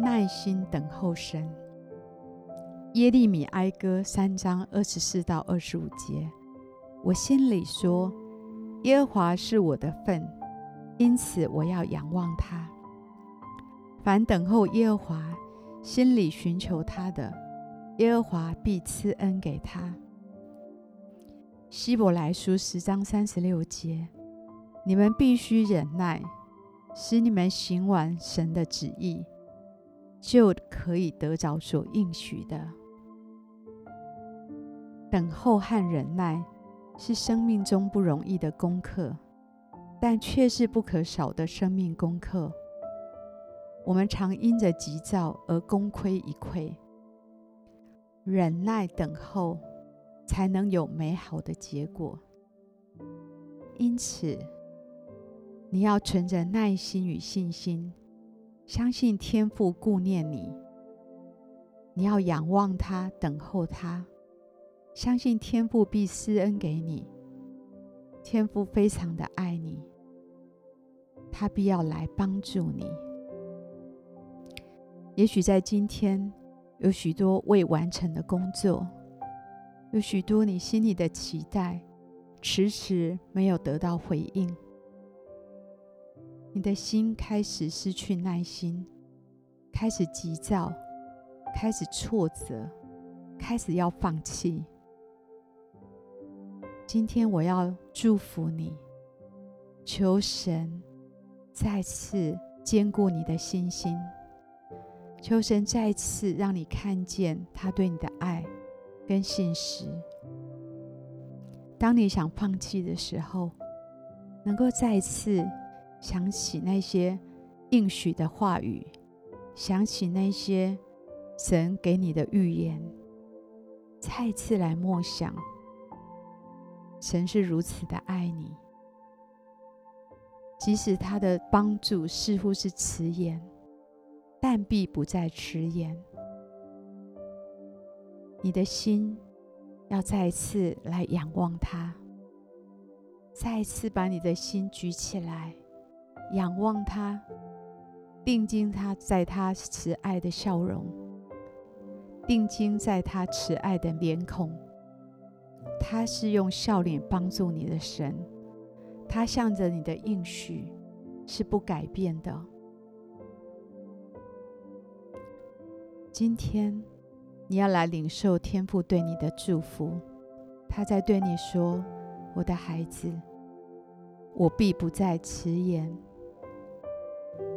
耐心等候神。耶利米哀歌三章二十四到二十五节，我心里说：耶和华是我的份，因此我要仰望他。凡等候耶和华，心里寻求他的，耶和华必赐恩给他。希伯来书十章三十六节，你们必须忍耐，使你们行完神的旨意，就可以得着所应许的。等候和忍耐是生命中不容易的功课，但却是不可少的生命功课。我们常因着急躁而功亏一篑，忍耐等候，才能有美好的结果。因此，你要存着耐心与信心，相信天父顾念你。你要仰望他，等候他，相信天父必施恩给你。天父非常的爱你，他必要来帮助你。也许在今天有许多未完成的工作，有许多你心里的期待，迟迟没有得到回应，你的心开始失去耐心，开始急躁，开始挫折，开始要放弃。今天我要祝福你，求神再次坚固你的信心。求神再次让你看见他对你的爱跟信实。当你想放弃的时候，能够再次想起那些应许的话语，想起那些神给你的预言，再次来默想，神是如此的爱你，即使他的帮助似乎是迟延。但必不再迟延。你的心要再次来仰望他，再次把你的心举起来，仰望他，定睛他在他慈爱的笑容，定睛在他慈爱的脸孔。他是用笑脸帮助你的神，他向着你的应许是不改变的。今天，你要来领受天父对你的祝福。他在对你说：“我的孩子，我必不再迟延。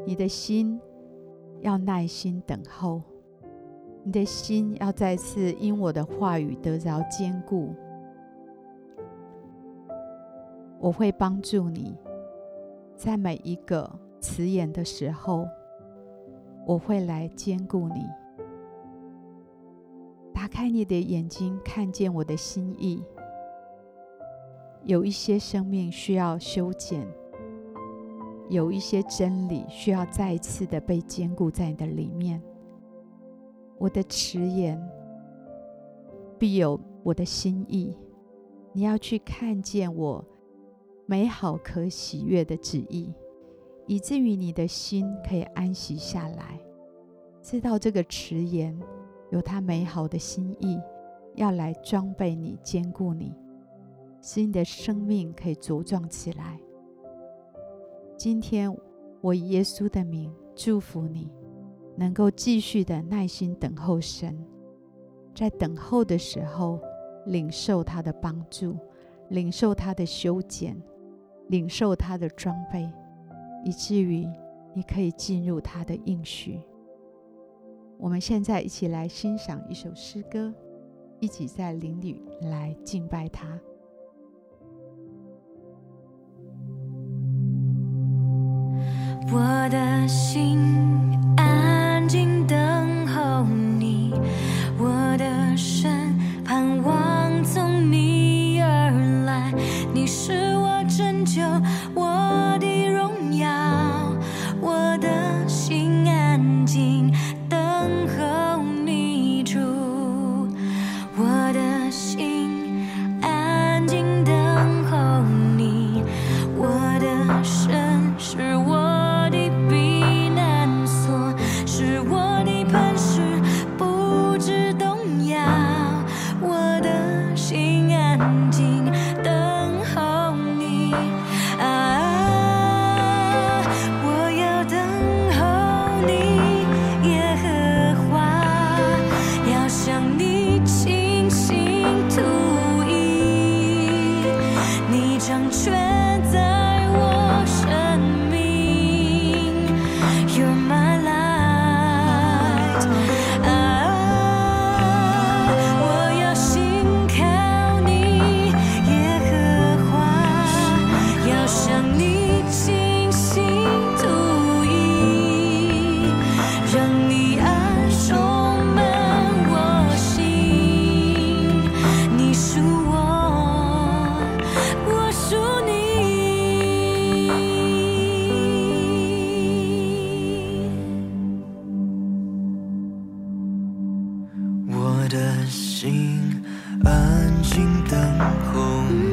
你的心要耐心等候，你的心要再次因我的话语得着坚固。我会帮助你，在每一个迟延的时候，我会来坚固你。”打开你的眼睛，看见我的心意。有一些生命需要修剪，有一些真理需要再一次的被坚固在你的里面。我的迟延必有我的心意，你要去看见我美好可喜悦的旨意，以至于你的心可以安息下来，知道这个迟延。有他美好的心意，要来装备你、坚固你，使你的生命可以茁壮起来。今天，我以耶稣的名祝福你，能够继续的耐心等候神，在等候的时候，领受他的帮助，领受他的修剪，领受他的装备，以至于你可以进入他的应许。我们现在一起来欣赏一首诗歌，一起在灵里来敬拜他。我的心。的心安静等候。